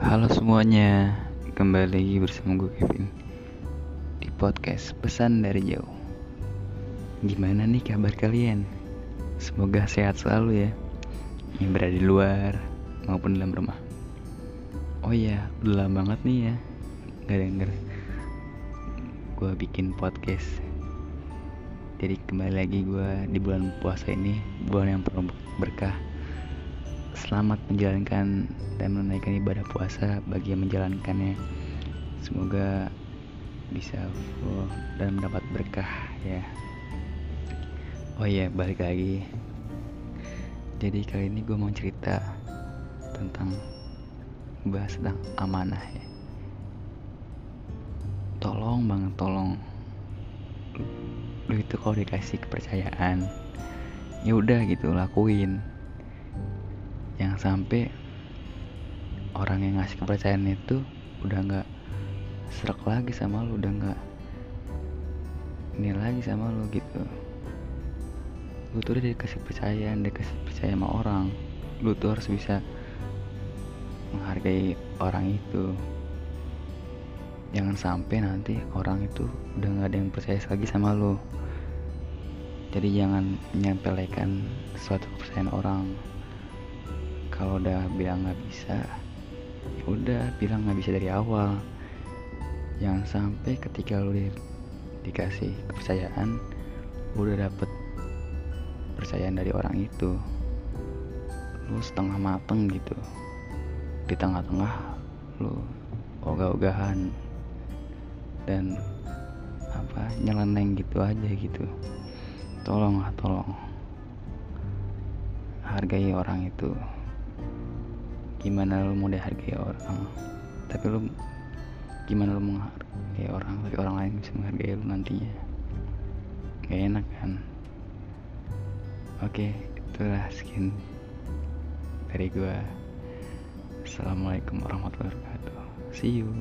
Halo semuanya, kembali lagi bersama gue Kevin di podcast Pesan dari Jauh. Gimana nih kabar kalian? Semoga sehat selalu ya, yang berada di luar maupun dalam rumah. Oh iya, udah lama banget nih ya, gak denger gue bikin podcast. Jadi kembali lagi gue di bulan puasa ini, bulan yang penuh berkah selamat menjalankan dan menunaikan ibadah puasa bagi yang menjalankannya. Semoga bisa full dan mendapat berkah ya. Oh iya, balik lagi. Jadi kali ini gue mau cerita tentang bahas tentang amanah ya. Tolong banget tolong lu itu kalau dikasih kepercayaan ya udah gitu lakuin yang sampai orang yang ngasih kepercayaan itu udah nggak serak lagi sama lu udah nggak ini lagi sama lu gitu. Lu tuh udah dikasih kepercayaan dikasih percaya sama orang. Lu tuh harus bisa menghargai orang itu. Jangan sampai nanti orang itu udah nggak ada yang percaya lagi sama lu. Jadi jangan menyempelekan suatu kepercayaan orang kalau udah bilang nggak bisa ya udah bilang nggak bisa dari awal. Jangan sampai ketika lu di, dikasih kepercayaan udah dapet percayaan dari orang itu. Lu setengah mateng gitu. Di tengah-tengah lu ogah-ogahan. Dan apa nyeleneng gitu aja gitu. Tolong lah tolong. Hargai orang itu gimana lu mau dihargai orang? Tapi lu gimana lu menghargai orang? Tapi orang lain bisa menghargai lu nantinya. Gak enak kan? Oke itulah skin dari gua. Assalamualaikum warahmatullahi wabarakatuh. See you